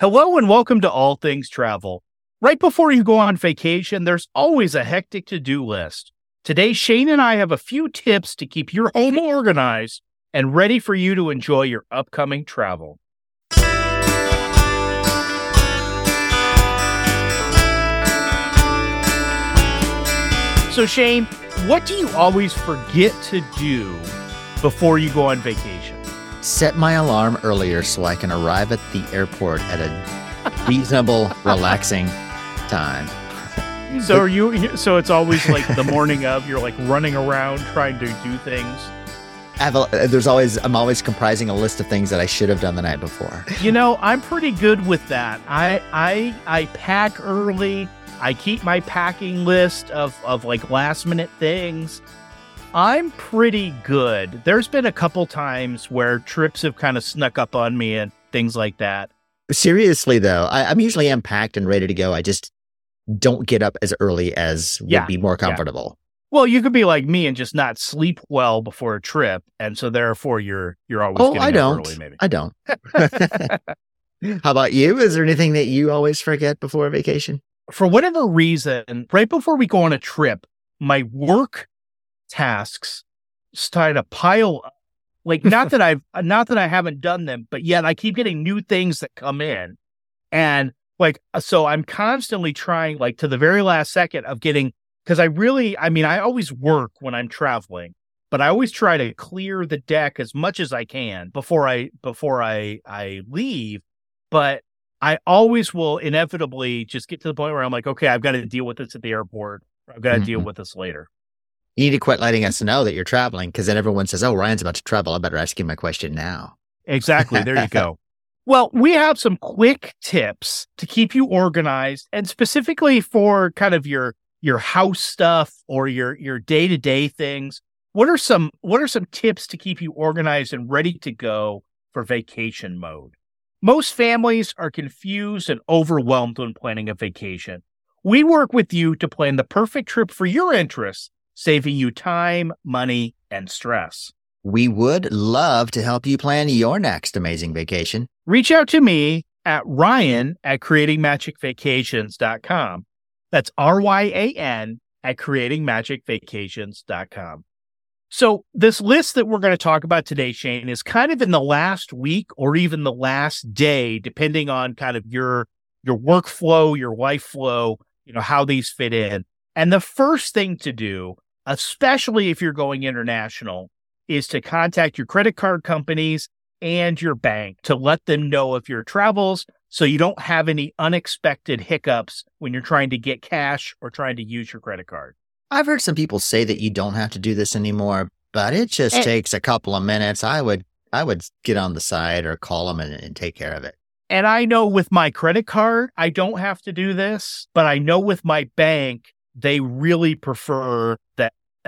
Hello and welcome to All Things Travel. Right before you go on vacation, there's always a hectic to do list. Today, Shane and I have a few tips to keep your home organized and ready for you to enjoy your upcoming travel. So, Shane, what do you always forget to do before you go on vacation? Set my alarm earlier so I can arrive at the airport at a reasonable, relaxing time. So are you? So it's always like the morning of. You're like running around trying to do things. I have a, uh, there's always I'm always comprising a list of things that I should have done the night before. You know, I'm pretty good with that. I I I pack early. I keep my packing list of of like last minute things. I'm pretty good. There's been a couple times where trips have kind of snuck up on me and things like that. Seriously though, I, I'm usually am packed and ready to go. I just don't get up as early as would Yeah, be more yeah. comfortable. Well, you could be like me and just not sleep well before a trip, and so therefore you're you're always Oh, getting I don't. early, maybe. I don't. How about you? Is there anything that you always forget before a vacation? for whatever reason, right before we go on a trip, my work tasks start to pile up. Like not that I've not that I haven't done them, but yet I keep getting new things that come in. And like so I'm constantly trying like to the very last second of getting because I really I mean I always work when I'm traveling, but I always try to clear the deck as much as I can before I before I I leave. But I always will inevitably just get to the point where I'm like, okay, I've got to deal with this at the airport. I've got to deal Mhm. with this later. You need to quit letting us know that you're traveling because then everyone says, "Oh, Ryan's about to travel. I better ask him my question now." Exactly. There you go. Well, we have some quick tips to keep you organized and specifically for kind of your your house stuff or your your day-to-day things. What are some what are some tips to keep you organized and ready to go for vacation mode? Most families are confused and overwhelmed when planning a vacation. We work with you to plan the perfect trip for your interests, saving you time, money, and stress. We would love to help you plan your next amazing vacation. reach out to me at ryan at creatingmagicvacations.com. That's R Y A N at creatingmagicvacations.com. So, this list that we're going to talk about today, Shane, is kind of in the last week or even the last day, depending on kind of your your workflow, your life flow, you know, how these fit in. And the first thing to do, especially if you're going international, is to contact your credit card companies and your bank to let them know of your travels so you don't have any unexpected hiccups when you're trying to get cash or trying to use your credit card. I've heard some people say that you don't have to do this anymore, but it just Eh. takes a couple of minutes. I would I would get on the side or call them and, and take care of it. And I know with my credit card, I don't have to do this, but I know with my bank, they really prefer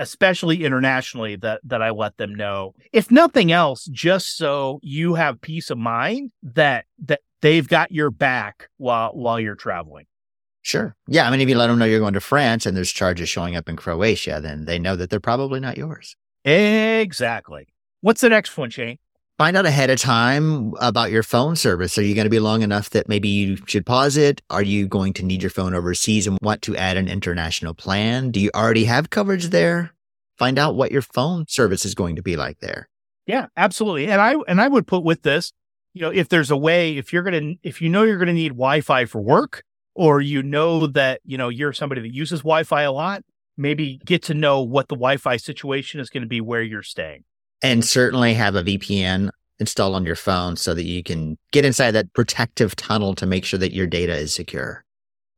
especially internationally, that, that I let them know. If nothing else, just so you have peace of mind that, that they've got your back while, while you're traveling. Sure. Yeah. I mean, if you let them know you're going to France and there's charges showing up in Croatia, then they know that they're probably not yours. Exactly. What's the next one, Shane? Find out ahead of time about your phone service. Are you going to be long enough that maybe you should pause it? Are you going to need your phone overseas and want to add an international plan? Do you already have coverage there? Find out what your phone service is going to be like there. Yeah, absolutely. And I and I would put with this, you know, if there's a way, if you're gonna if you know you're gonna need Wi-Fi for work, or you know that, you know, you're somebody that uses Wi-Fi a lot, maybe get to know what the Wi-Fi situation is going to be where you're staying. And certainly have a VPN installed on your phone so that you can get inside that protective tunnel to make sure that your data is secure.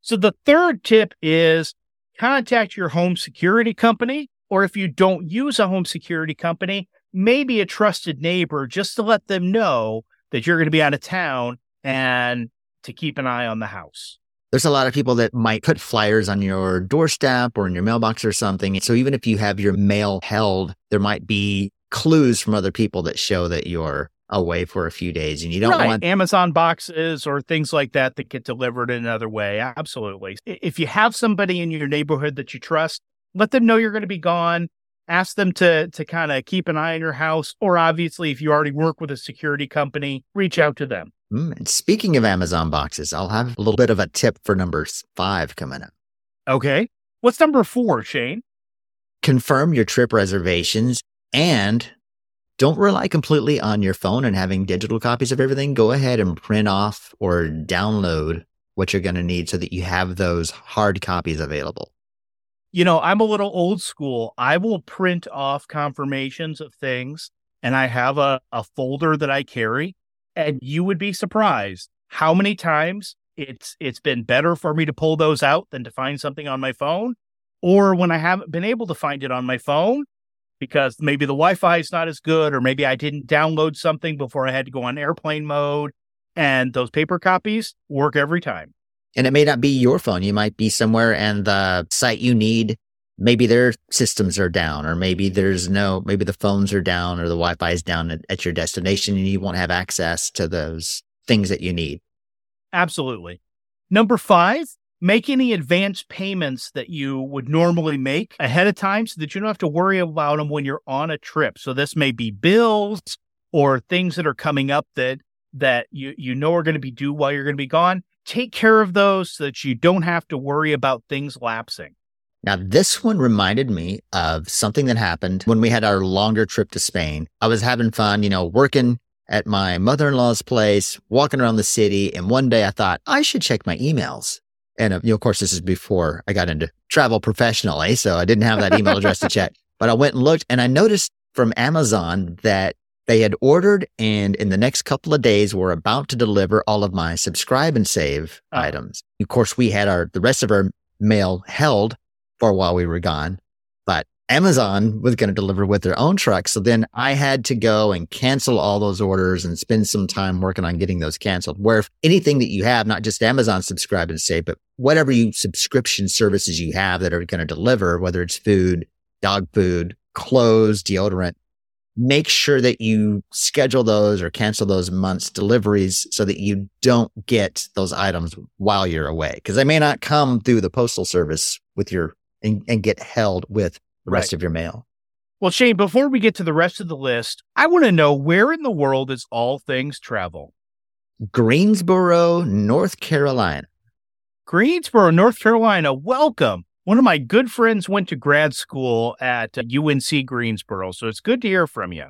So the third tip is contact your home security company, or if you don't use a home security company, maybe a trusted neighbor just to let them know that you're going to be out of town and to keep an eye on the house. There's a lot of people that might put flyers on your doorstep or in your mailbox or something. So even if you have your mail held, there might be clues from other people that show that you're away for a few days and you don't right. want Amazon boxes or things like that that get delivered in another way. Absolutely. If you have somebody in your neighborhood that you trust, let them know you're going to be gone. Ask them to to kind of keep an eye on your house, or obviously, if you already work with a security company, reach out to them. Mm, and speaking of Amazon boxes, I'll have a little bit of a tip for number five coming up. Okay. What's number four, Shane? Confirm your trip reservations and don't rely completely on your phone and having digital copies of everything. Go ahead and print off or download what you're going to need so that you have those hard copies available. You know, I'm a little old school. I will print off confirmations of things and I have a, a folder that I carry. And you would be surprised how many times it's it's been better for me to pull those out than to find something on my phone. Or when I haven't been able to find it on my phone because maybe the Wi-Fi is not as good, or maybe I didn't download something before I had to go on airplane mode. And those paper copies work every time. And it may not be your phone. You might be somewhere and the site you need, maybe their systems are down, or maybe there's no, maybe the phones are down or the Wi Fi is down at, at your destination and you won't have access to those things that you need. Absolutely. Number five, make any advance payments that you would normally make ahead of time so that you don't have to worry about them when you're on a trip. So this may be bills or things that are coming up that that you you know are going to be due while you're going to be gone take care of those so that you don't have to worry about things lapsing. Now, this one reminded me of something that happened when we had our longer trip to Spain. I was having fun, you know, working at my mother in law's place, walking around the city. And one day I thought I should check my emails. And uh, you know, of course, this is before I got into travel professionally. So I didn't have that email address to check, but I went and looked and I noticed from Amazon that they had ordered and in the next couple of days were about to deliver all of my subscribe and save oh. items. Of course, we had our, the rest of our mail held for while we were gone, but Amazon was going to deliver with their own truck. So then I had to go and cancel all those orders and spend some time working on getting those canceled. Where if anything that you have, not just Amazon subscribe and save, but whatever you subscription services you have that are going to deliver, whether it's food, dog food, clothes, deodorant, make sure that you schedule those or cancel those months deliveries so that you don't get those items while you're away because they may not come through the postal service with your and, and get held with the rest right. of your mail. Well, Shane, before we get to the rest of the list, I want to know where in the world is all things travel? Greensboro, North Carolina. Greensboro, North Carolina. Welcome. One of my good friends went to grad school at UNC uh, Greensboro, so it's good to hear from you.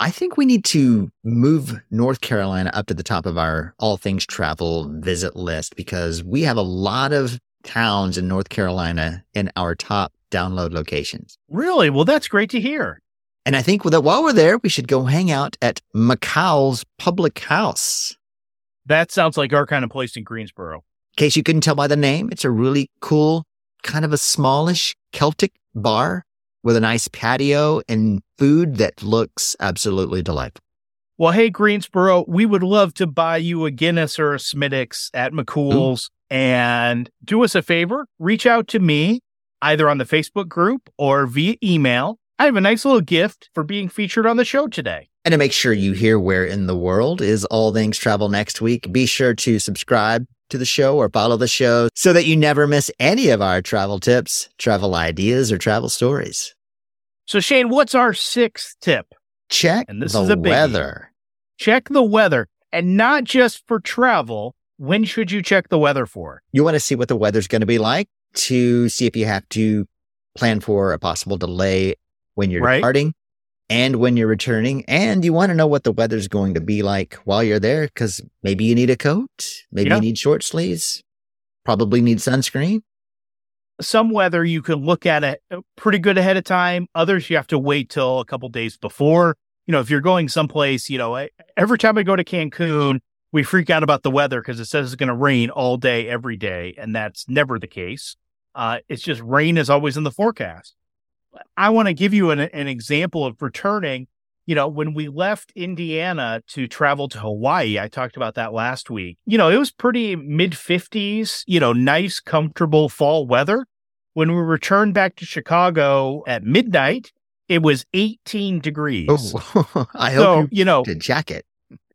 I think we need to move North Carolina up to the top of our all things travel visit list because we have a lot of towns in North Carolina in our top download locations. Really? Well, that's great to hear. And I think that while we're there, we should go hang out at McCowell's Public House. That sounds like our kind of place in Greensboro. In case you couldn't tell by the name, it's a really cool kind of a smallish Celtic bar with a nice patio and food that looks absolutely delightful. Well, hey, Greensboro, we would love to buy you a Guinness or a Smithwick's at McCool's. And do us a favor, reach out to me either on the Facebook group or via email. I have a nice little gift for being featured on the show today. And to make sure you hear where in the world is All Things Travel next week, be sure to subscribe to the show or follow the show so that you never miss any of our travel tips, travel ideas, or travel stories. So, Shane, what's our sixth tip? Check and this the is a weather. Check the weather, and not just for travel. When should you check the weather for? You want to see what the weather's going to be like to see if you have to plan for a possible delay when you're right. departing and when you're returning. And you want to know what the weather's going to be like while you're there because maybe you need a coat, maybe yeah. you need short sleeves, probably need sunscreen. Some weather you can look at it uh, pretty good ahead of time. Others you have to wait till a couple days before. You know, if you're going someplace, you know, every time I go to Cancun, we freak out about the weather because it says it's going to rain all day, every day. And that's never the case. Uh, it's just rain is always in the forecast. I want to give you an, an example of returning. You know, when we left Indiana to travel to Hawaii, I talked about that last week. You know, it was pretty mid 50s, you know, nice, comfortable fall weather. When we returned back to Chicago at midnight, it was 18 degrees. Oh, I so, hope you, you know, a jacket.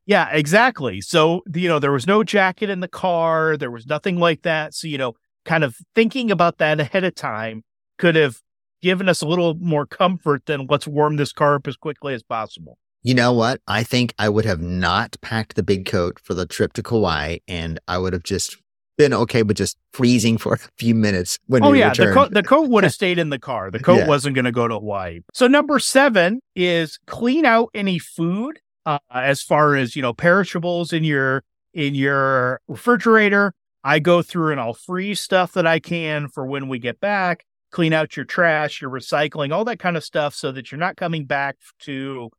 Yeah, exactly. So, you know, there was no jacket in the car. There was nothing like that. So, you know, kind of thinking about that ahead of time could have given us a little more comfort than let's warm this car up as quickly as possible. You know what? I think I would have not packed the big coat for the trip to Kauai and I would have just been okay with just freezing for a few minutes when oh we yeah returned. the coat the coat would have stayed in the car the coat Yeah. wasn't going to go to hawaii so number seven is clean out any food uh, as far as you know perishables in your in your refrigerator i go through and i'll freeze stuff that i can for when we get back clean out your trash your recycling all that kind of stuff so that you're not coming back to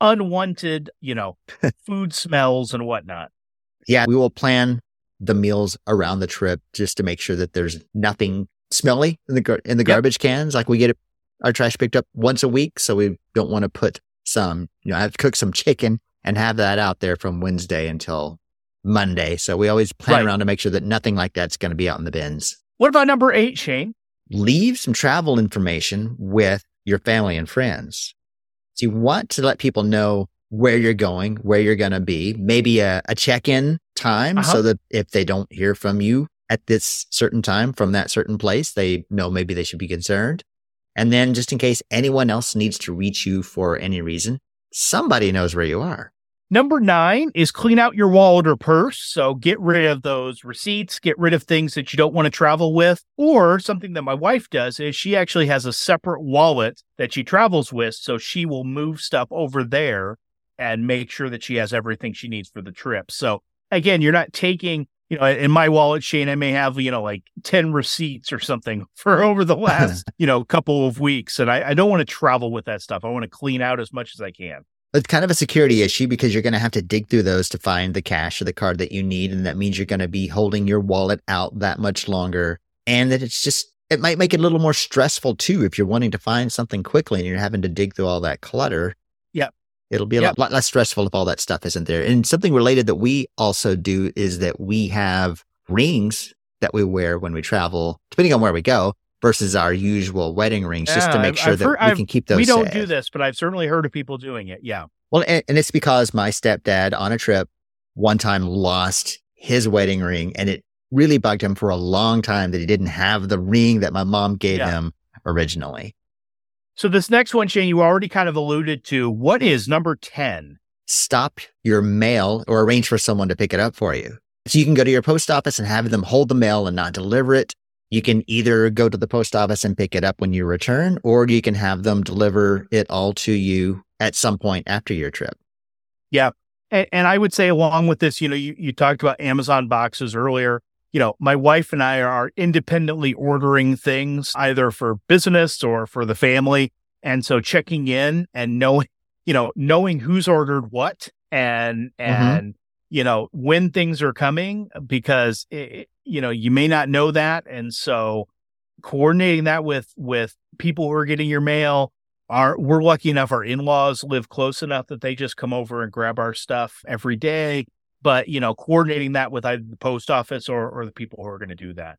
unwanted you know food smells and whatnot yeah, we will plan the meals around the trip just to make sure that there's nothing smelly in the gar- in the Yep. garbage cans. Like we get our trash picked up once a week, so we don't want to put some. You know, I have cooked some chicken and have that out there from Wednesday until Monday. So we always plan Right. around to make sure that nothing like that's going to be out in the bins. what about number eight shane Leave some travel information with your family and friends. So you want to let people know where you're going, where you're going to be, maybe a, a check-in time Uh-huh. so that if they don't hear from you at this certain time from that certain place, they know maybe they should be concerned. And then just in case anyone else needs to reach you for any reason, somebody knows where you are. Number nine is clean out your wallet or purse. So get rid of those receipts, get rid of things that you don't want to travel with. Or something that my wife does is she actually has a separate wallet that she travels with. So she will move stuff over there and make sure that she has everything she needs for the trip. So again, you're not taking, you know, in my wallet, Shane, I may have, you know, like 10 receipts or something for over the last, you know, couple of weeks. And I, I don't want to travel with that stuff. I want to clean out as much as I can. It's kind of a security issue because you're going to have to dig through those to find the cash or the card that you need. And that means you're going to be holding your wallet out that much longer. And that it's just, it might make it a little more stressful too if you're wanting to find something quickly and you're having to dig through all that clutter. It'll be a Yep. lot, lot less stressful if all that stuff isn't there. And something related that we also do is that we have rings that we wear when we travel, depending on where we go, versus our usual wedding rings, just to make I've- sure I've that heard- we I've- can keep those we don't safe. do this, but I've certainly heard of people doing it. Yeah. Well, and, and it's because my stepdad on a trip one time lost his wedding ring and it really bugged him for a long time that he didn't have the ring that my mom gave Yeah. him originally. So this next one, Shane, you already kind of alluded to. What is number 10? Stop your mail or arrange for someone to pick it up for you. So you can go to your post office and have them hold the mail and not deliver it. You can either go to the post office and pick it up when you return, or you can have them deliver it all to you at some point after your trip. And, and I would say along with this, you know, you, you talked about Amazon boxes earlier. You know, my wife and I are independently ordering things either for business or for the family. And so checking in and knowing, you know, knowing who's ordered what and, mm-hmm. and, you know, when things are coming because, it, you know, you may not know that. And so coordinating that with, with people who are getting your mail, our we're lucky enough our in-laws live close enough that they just come over and grab our stuff every day but you know coordinating that with either the post office or, or the people who are going to do that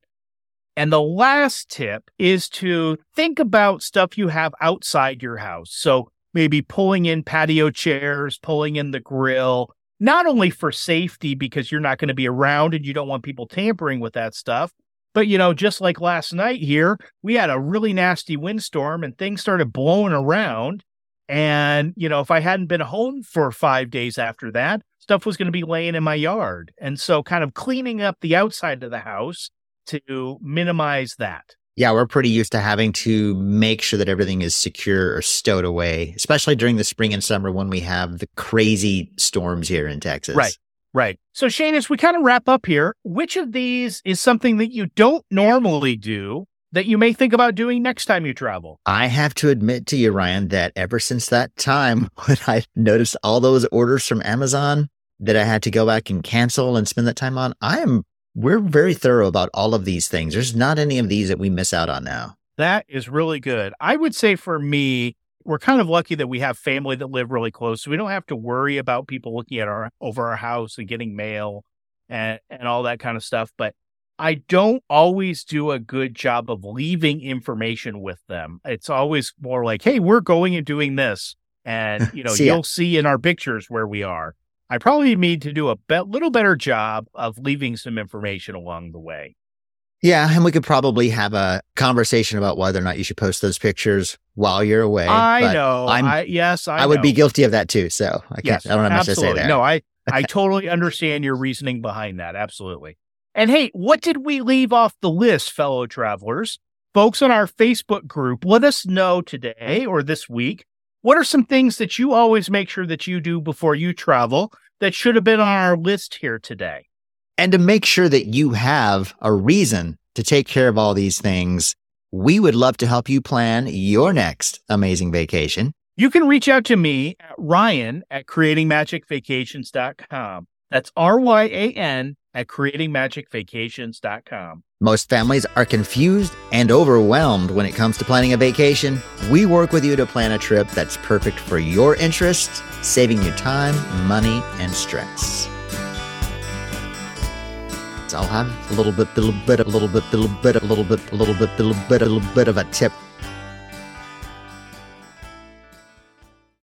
and the last tip is to think about stuff you have outside your house so maybe pulling in patio chairs pulling in the grill not only for safety because you're not going to be around and you don't want people tampering with that stuff but you know just like last night here we had a really nasty windstorm and things started blowing around. And, you know, if I hadn't been home for five days after that, stuff was going to be laying in my yard. And so kind of cleaning up the outside of the house to minimize that. Yeah, we're pretty used to having to make sure that everything is secure or stowed away, especially during the spring and summer when we have the crazy storms here in Texas. Right. Right. So, Shane, as we kind of wrap up here, which of these is something that you don't normally do that you may think about doing next time you travel? I have to admit to you, Ryan, that ever since that time when I noticed all those orders from Amazon that I had to go back and cancel and spend that time on, I am, we're very thorough about all of these things. There's not any of these that we miss out on now. That is really good. I would say for me, we're kind of lucky that we have family that live really close, so we don't have to worry about people looking at our over our house and getting mail and and all that kind of stuff. But I don't always do a good job of leaving information with them. It's always more like, "Hey, we're going and doing this," and you know, See you'll see in our pictures where we are. I probably need to do a be- little better job of leaving some information along the way. Yeah, and we could probably have a conversation about whether or not you should post those pictures while you're away. I know. I'm- I, yes, I, I, would be guilty of that too. So I can't. Yes, I don't have much absolutely. to say there. No, I I totally understand your reasoning behind that. Absolutely. And hey, what did we leave off the list, fellow travelers? Folks on our Facebook group, let us know today or this week. What are some things that you always make sure that you do before you travel that should have been on our list here today? And to make sure that you have a reason to take care of all these things, we would love to help you plan your next amazing vacation. You can reach out to me at Ryan at creatingmagicvacations.com. That's R Y A N at creatingmagicvacations.com. Most families are confused and overwhelmed when it comes to planning a vacation. We work with you to plan a trip that's perfect for your interests, saving you time, money, and stress. So I'll have a little bit, little bit, a little bit, little bit, a little bit, a little bit, a little bit, a little bit of a tip